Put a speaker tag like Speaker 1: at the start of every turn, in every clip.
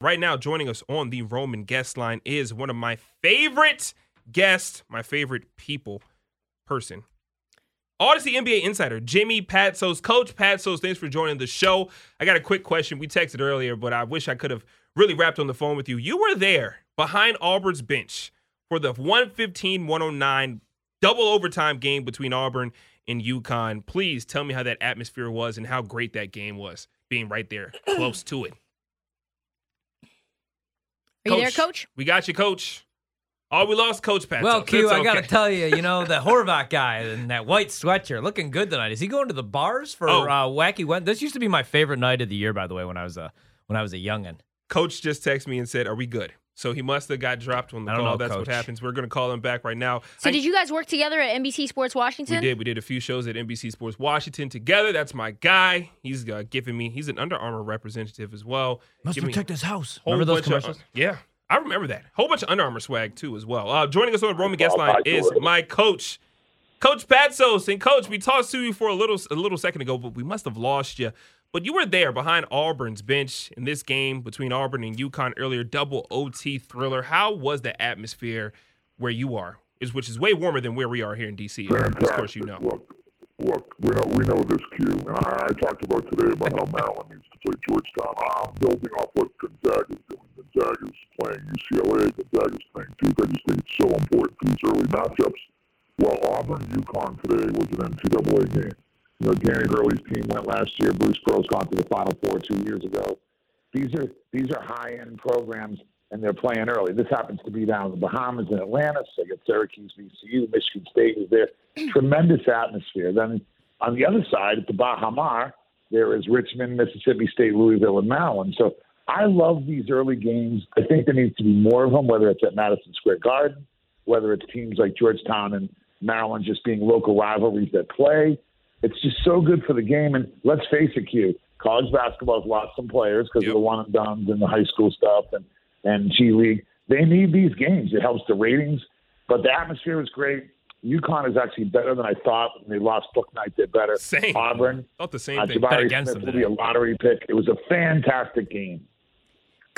Speaker 1: Right now, joining us on the Roman guest line is one of my favorite guests, my favorite people, person. Audacy NBA insider Jimmy Patsos. Coach Patsos, thanks for joining the show. I got a quick question. We texted earlier, but I wish I could have really wrapped on the phone with you. You were there behind Auburn's bench for the 115 109 double overtime game between Auburn and UConn. Please tell me how that atmosphere was and how great that game was, being right there close to it.
Speaker 2: Are you there, Coach?
Speaker 1: We got you, Coach. Oh, we lost Coach Pat.
Speaker 3: Well, Q, I gotta tell you, you know the Horvat guy in that white sweatshirt looking good tonight. Is he going to the bars for oh. uh, wacky? Went? This used to be my favorite night of the year, by the way, when I was a when I was a youngin.
Speaker 1: Coach just texted me and said, "Are we good?" So he must have got dropped on the call.
Speaker 3: Know,
Speaker 1: That's
Speaker 3: Coach.
Speaker 1: what happens. We're going to call him back right now.
Speaker 2: So I, did you guys work together at NBC Sports Washington?
Speaker 1: We did. We did a few shows at NBC Sports Washington together. That's my guy. He's uh, giving me. He's an Under Armour representative as well.
Speaker 3: Must protect his house.
Speaker 1: Remember those commercials? Of, yeah, I remember that. Whole bunch of Under Armour swag too as well. Uh, joining us on the Roman guest line is my coach, Coach Patsos. And Coach, we talked to you for a little a little second ago, but we must have lost you. But you were there behind Auburn's bench in this game between Auburn and UConn earlier, double OT thriller. How was the atmosphere where you are? Is which is way warmer than where we are here in DC.
Speaker 4: Fantastic.
Speaker 1: Of course, you know.
Speaker 4: Look, look, we know we know this i talked about today about how Maryland needs to play Georgetown. I'm building off what Gonzaga's doing. Playing UCLA. Gonzaga's playing Duke. I just think it's so important for these early matchups. Well, Auburn UConn today was an NCAA game. You know, Danny Hurley's team went last year. Bruce Pearl's gone to the Final Four two years ago. These are these are high end programs, and they're playing early. This happens to be down in the Bahamas in Atlantis. So you got Syracuse, VCU, Michigan State is there. Tremendous atmosphere. Then on the other side, at the Baha Mar, there is Richmond, Mississippi State, Louisville, and Maryland. So I love these early games. I think there needs to be more of them, whether it's at Madison Square Garden, whether it's teams like Georgetown and Maryland just being local rivalries that play. It's just so good for the game. And let's face it, Q, college basketball has lost some players because yep. of the one and dones and the high school stuff and, and G League. They need these games. It helps the ratings. But the atmosphere was great. UConn is actually better than I thought. When they lost Bouknight, they're better.
Speaker 1: Same.
Speaker 4: Auburn.
Speaker 1: Thought the same
Speaker 4: uh,
Speaker 1: thing.
Speaker 4: Jabari against Smith will be a lottery pick. It was a fantastic game.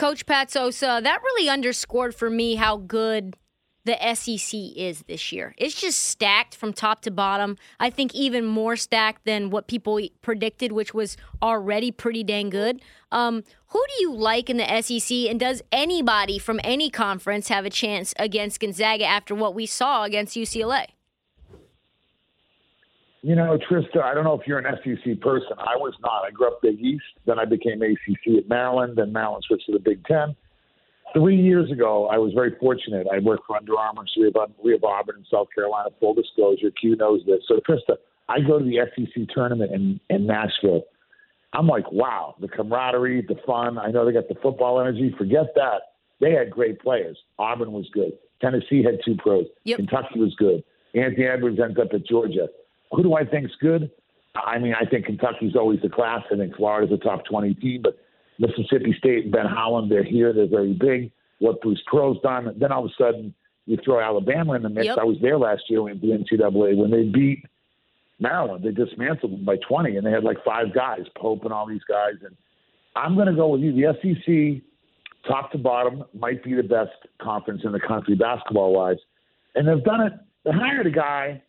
Speaker 2: Coach Pat Sosa, that really underscored for me how good the SEC is this year. It's just stacked from top to bottom. I think even more stacked than what people predicted, which was already pretty dang good. Um, who do you like in the SEC, and does anybody from any conference have a chance against Gonzaga after what we saw against UCLA?
Speaker 4: You know, Trista, I don't know if you're an SEC person. I was not. I grew up Big East, then I became ACC at Maryland, then Maryland switched to the Big Ten three years ago, I was very fortunate. I worked for Under Armour, so we have, we have Auburn in South Carolina. Full disclosure, Q knows this. So, Trista, I go to the SEC tournament in, in Nashville. I'm like, wow, the camaraderie, the fun. I know they got the football energy. Forget that. They had great players. Auburn was good. Tennessee had two pros.
Speaker 2: Yep.
Speaker 4: Kentucky was good. Anthony Edwards ends up at Georgia. Who do I think's good? I mean, I think Kentucky's always the class. I think Florida's a top 20 team, but Mississippi State and Ben Howland, they're here. They're very big. What Bruce Pearl's done. Then all of a sudden, you throw Alabama in the mix.
Speaker 2: Yep.
Speaker 4: I was there last year in the NCAA when they beat Maryland. They dismantled them by 20, and they had like five guys, Pope and all these guys. And I'm going to go with you. The SEC, top to bottom, might be the best conference in the country basketball wise. And they've done it. They hired a guy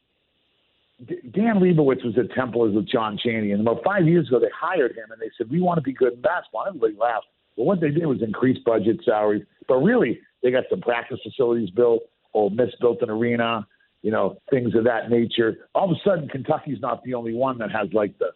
Speaker 4: Dan Leibovitz was at Temple as with John Chaney, and about five years ago they hired him, and they said we want to be good in basketball. Everybody laughed, but what they did was increase budget, salaries, but really they got some practice facilities built. Ole Miss built an arena, you know, things of that nature. All of a sudden, Kentucky's not the only one that has like the,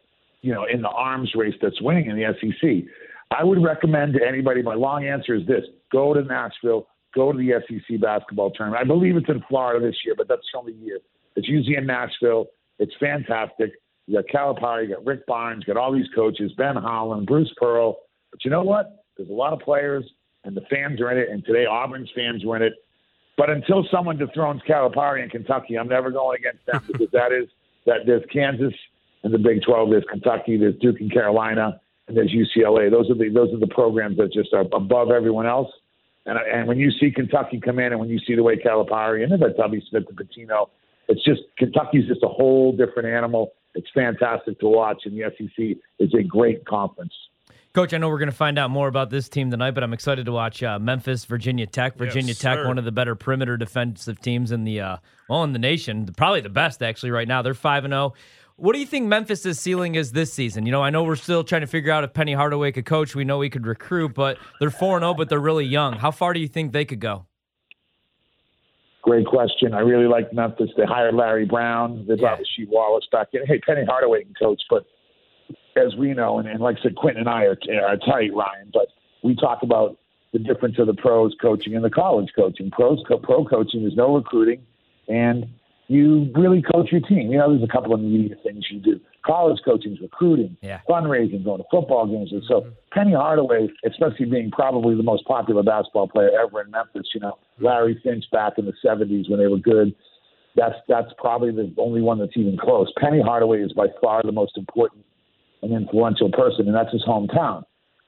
Speaker 4: you know, in the arms race that's winning in the SEC. I would recommend to anybody. My long answer is this: go to Nashville, go to the SEC basketball tournament. I believe it's in Florida this year, but that's the only year. It's usually in Nashville. It's fantastic. You got Calipari, you got Rick Barnes, you got all these coaches, Ben Howland, Bruce Pearl. But you know what? There's a lot of players, and the fans are in it. And today, Auburn's fans were in it. But until someone dethrones Calipari in Kentucky, I'm never going against them because that is that there's Kansas and the Big 12, there's Kentucky, there's Duke and Carolina, and there's UCLA. Those are the those are the programs that just are above everyone else. And and when you see Kentucky come in, and when you see the way Calipari and then Tubby Smith and Pitino it's just Kentucky's just a whole different animal. It's fantastic to watch, and the SEC is a great conference.
Speaker 3: Coach, I know we're going to find out more about this team tonight, but I'm excited to watch uh, Memphis, Virginia Tech. Virginia
Speaker 1: Yes,
Speaker 3: Tech,
Speaker 1: sir.
Speaker 3: one of the better perimeter defensive teams in the uh, well in the nation, probably the best actually right now. They're five and zero. What do you think Memphis's ceiling is this season? You know, I know we're still trying to figure out if Penny Hardaway could coach. We know he could recruit, but they're four and zero, but they're really young. How far do you think they could go?
Speaker 4: Great question. I really like Memphis. They hired Larry Brown. They brought Rasheed Wallace back in. Hey, Penny Hardaway can coach, but as we know, and, and like I said, Quentin and I are, are tight, Ryan, but we talk about the difference of the pros coaching and the college coaching. Pros, co- pro coaching, there's no recruiting, and you really coach your team. You know, there's a couple of media things you do. College coaching recruiting,
Speaker 3: Yeah.
Speaker 4: fundraising, going to football games. And so mm-hmm. Penny Hardaway, especially being probably the most popular basketball player ever in Memphis, you know, mm-hmm. Larry Finch back in the 70s when they were good. That's that's probably the only one that's even close. Penny Hardaway is by far the most important and influential person, and that's his hometown.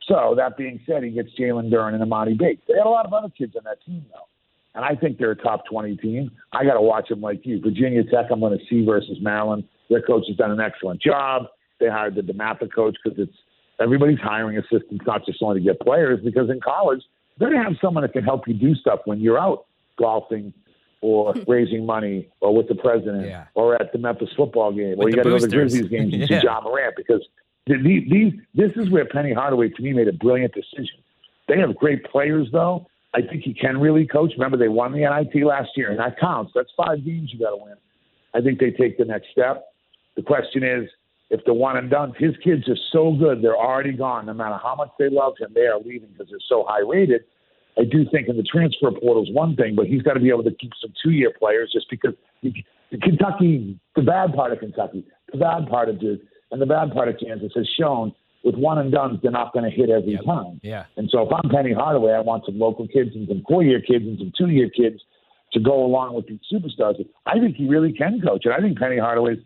Speaker 4: So that being said, he gets Jalen Duren and Emoni Bates. They had a lot of other kids on that team, though. And I think they're a top 20 team. I got to watch them like you. Virginia Tech, I'm going to see versus Maryland. Their coach has done an excellent job. They hired the DeMatha coach because it's everybody's hiring assistants, not just only to get players, because in college, they're going to have someone that can help you do stuff when you're out golfing or raising money or with the president
Speaker 3: Yeah.
Speaker 4: or at the Memphis football game or you got to go to the
Speaker 3: boosters.
Speaker 4: Grizzlies games and
Speaker 3: Yeah.
Speaker 4: see John Morant because th- these, these, this is where Penny Hardaway, to me, made a brilliant decision. They have great players, though. I think he can really coach. Remember, they won the NIT last year, and that counts. That's five games you got to win. I think they take the next step. The question is, if the one and done, his kids are so good, they're already gone. No matter how much they love him, they are leaving because they're so high rated. I do think in the transfer portal is one thing, but he's got to be able to keep some two year players just because the Kentucky, the bad part of Kentucky, the bad part of Duke, and the bad part of Kansas has shown with one and done, they're not going to hit every time.
Speaker 3: Yeah.
Speaker 4: And so if I'm Penny Hardaway, I want some local kids and some four year kids and some two year kids to go along with these superstars. I think he really can coach. And I think Penny Hardaway's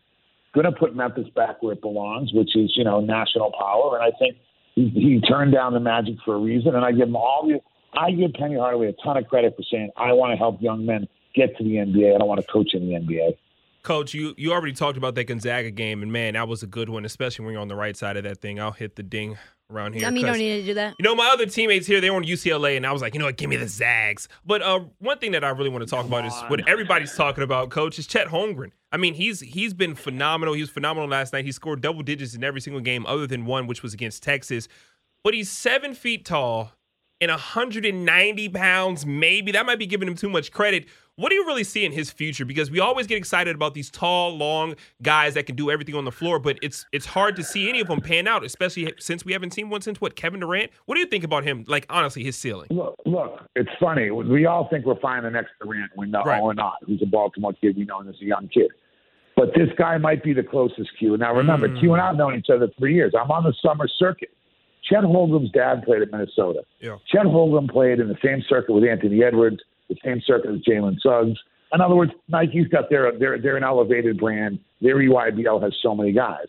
Speaker 4: going to put Memphis back where it belongs, which is, you know, national power. And I think he, he turned down the Magic for a reason. And I give him all the, I give Penny Hardaway a ton of credit for saying, I want to help young men get to the NBA. I don't want to coach in the NBA.
Speaker 1: Coach, you, you already talked about that Gonzaga game, and man, that was a good one, especially when you're on the right side of that thing. I'll hit the ding around here.
Speaker 2: I mean, you
Speaker 1: 'cause-
Speaker 2: don't need to do that.
Speaker 1: You know, my other teammates here, they were on UCLA, and I was like, you know what, give me the Zags. But uh, one thing that I really want to talk about is what everybody's talking about, Coach, is Chet Holmgren. I mean, he's he's been phenomenal. He was phenomenal last night. He scored double digits in every single game other than one, which was against Texas. But he's seven feet tall and 190 pounds, maybe. That might be giving him too much credit. What do you really see in his future? Because we always get excited about these tall, long guys that can do everything on the floor, but it's it's hard to see any of them pan out, especially since we haven't seen one since what Kevin Durant. What do you think about him? Like honestly, his ceiling.
Speaker 4: Look, look, it's funny. We all think we're finding the next Durant. We're not, uh,
Speaker 1: Right.
Speaker 4: or not. Who's a Baltimore kid? We know him as a young kid. But this guy might be the closest Q. Now remember, Q and I have mm. known each other three years. I'm on the summer circuit. Chet Holmgren's dad played at Minnesota.
Speaker 1: Yeah.
Speaker 4: Chet Holmgren played in the same circuit with Anthony Edwards, the same circuit with Jalen Suggs. In other words, Nike's got their they're they're an elevated brand. Their EYBL has so many guys.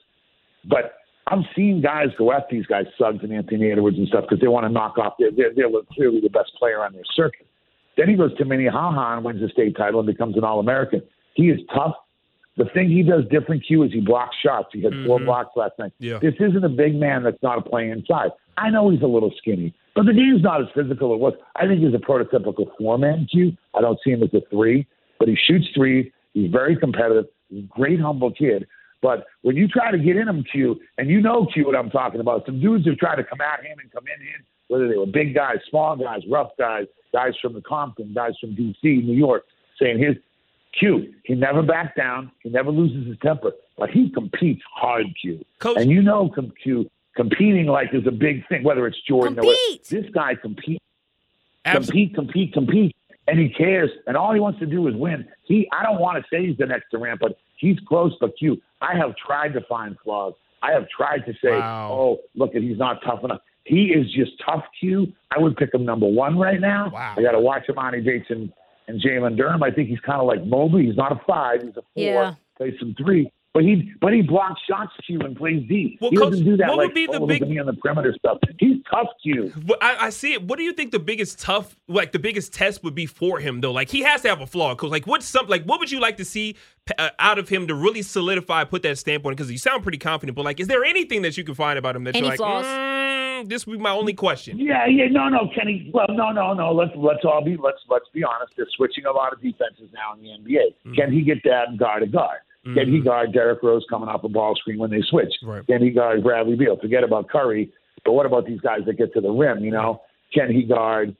Speaker 4: But I'm seeing guys go at these guys, Suggs and Anthony Edwards and stuff, because they want to knock off. They're, they're, they're clearly the best player on their circuit. Then he goes to Minnehaha and wins the state title and becomes an All American. He is tough. The thing he does different, Q, is he blocks shots. He had four mm-hmm. blocks last night.
Speaker 1: Yeah.
Speaker 4: This isn't a big man that's not playing inside. I know he's a little skinny, but the game's not as physical as it was. I think he's a prototypical four man Q. I don't see him as a three, but he shoots three. He's very competitive. He's a great, humble kid. But when you try to get in him, Q, and you know Q what I'm talking about, some dudes have tried to come at him and come in him, whether they were big guys, small guys, rough guys, guys from the Compton, guys from D.C., New York, saying his Q. He never backs down. He never loses his temper, but he competes hard, Q.
Speaker 1: Coach-
Speaker 4: and you know, com- Q competing like is a big thing. Whether it's Jordan or
Speaker 2: Compete!
Speaker 4: what, this guy competes,
Speaker 1: Abs-
Speaker 4: compete, compete, compete, and he cares. And all he wants to do is win. He, I don't want to say he's the next Durant, but he's close. But Q, I have tried to find flaws. I have tried to say,
Speaker 1: Wow.
Speaker 4: oh, look, he's not tough enough. He is just tough, Q. I would pick him number one right now.
Speaker 1: Wow.
Speaker 4: I got to watch him on Bates and, and Jalen Duren. I think he's kind of like Mobley. He's not a five. He's a four.
Speaker 2: Yeah.
Speaker 4: Plays some three. But he but he blocks shots Q and plays D.
Speaker 1: Well,
Speaker 4: he
Speaker 1: Coach,
Speaker 4: doesn't do that
Speaker 1: what
Speaker 4: like
Speaker 1: would be the big-
Speaker 4: look at me on the perimeter stuff. He's tough Q.
Speaker 1: But I, I see it. What do you think the biggest tough, like the biggest test would be for him though? Like he has to have a flaw. Cause like what's some, like what would you like to see uh, out of him to really solidify, put that stamp on? Because you sound pretty confident, but like, is there anything that you can find about him that
Speaker 2: Any
Speaker 1: you're like,
Speaker 2: flaws?
Speaker 1: "Mm, this would be my only question.
Speaker 4: Yeah, yeah, no, no, Kenny. Well, no, no, no. Let's let's all be let's let's be honest. They're switching a lot of defenses now in the NBA.
Speaker 1: Mm-hmm.
Speaker 4: Can he get that guard to guard? Can he guard Derrick Rose coming off a ball screen when they switch?
Speaker 1: Right.
Speaker 4: Can he guard Bradley Beal? Forget about Curry, but what about these guys that get to the rim? You know, can he guard?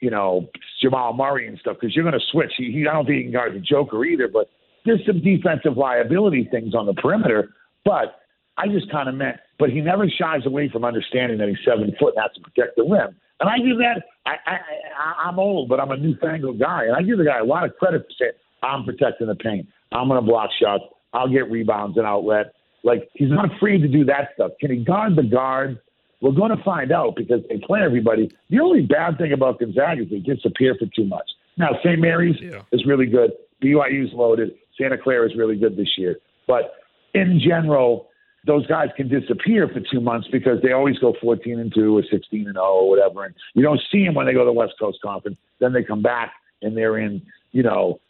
Speaker 4: You know, Jamal Murray and stuff because you're going to switch. He, he, I don't think he can guard the Joker either, but there's some defensive liability things on the perimeter. But I just kind of meant, but he never shies away from understanding that he's seven foot and has to protect the rim. And I give that. I, I, I I'm old, but I'm a newfangled guy, and I give the guy a lot of credit for saying I'm protecting the paint. I'm going to block shots. I'll get rebounds and outlet. Like he's not afraid to do that stuff. Can he guard the guard? We're going to find out because they play everybody. The only bad thing about Gonzaga is they disappear for too much. Now St. Mary's
Speaker 1: Yeah.
Speaker 4: is really good. BYU's loaded. Santa Clara is really good this year. But in general, those guys can disappear for two months because they always go 14 and 2 or 16 and 0 or whatever. And you don't see them when they go to the West Coast Conference. Then they come back and they're in, you know,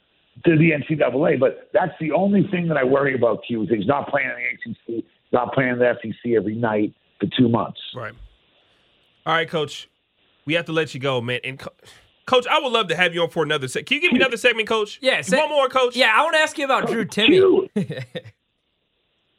Speaker 4: to the NCAA. But that's the only thing that I worry about, Q, is he's not playing in the ACC, not playing in the SEC every night for two months.
Speaker 1: Right. All right, Coach. We have to let you go, man. And co- Coach, I would love to have you on for another set. Can you give me another segment, Coach?
Speaker 3: Yeah,
Speaker 1: You
Speaker 3: say-
Speaker 1: one more, Coach.
Speaker 3: Yeah, I want to ask you about Drew Timme.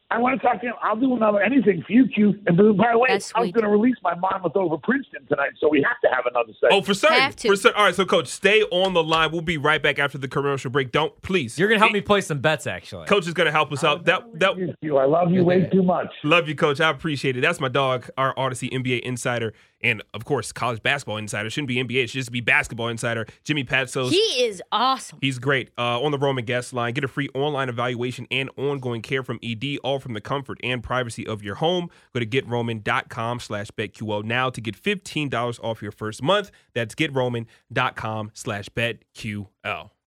Speaker 4: Q, I want to talk to him. I'll do another anything for you, Q. And by the way,
Speaker 2: That's
Speaker 4: I was going to release my Monmouth over Princeton tonight, so we have to have another segment.
Speaker 1: Oh, for certain.
Speaker 2: Have to.
Speaker 1: For certain. All right, so Coach, stay on the line. We'll be right back after the commercial break. Don't please.
Speaker 3: You're gonna help me play some bets, actually.
Speaker 1: Coach is gonna help us out. That that
Speaker 4: Q, I love you way too much.
Speaker 1: Love you, Coach. I appreciate it. That's my dog, our Audacy NBA insider, and of course, college basketball insider. Shouldn't be NBA. It should just be basketball insider. Jimmy Patsos.
Speaker 2: He is awesome.
Speaker 1: He's great. Uh, on the Roman guest line, get a free online evaluation and ongoing care from ED, all from the comfort and privacy of your home. Go to getroman.com slash betql now to get $15 off your first month. That's getroman.com slash betql.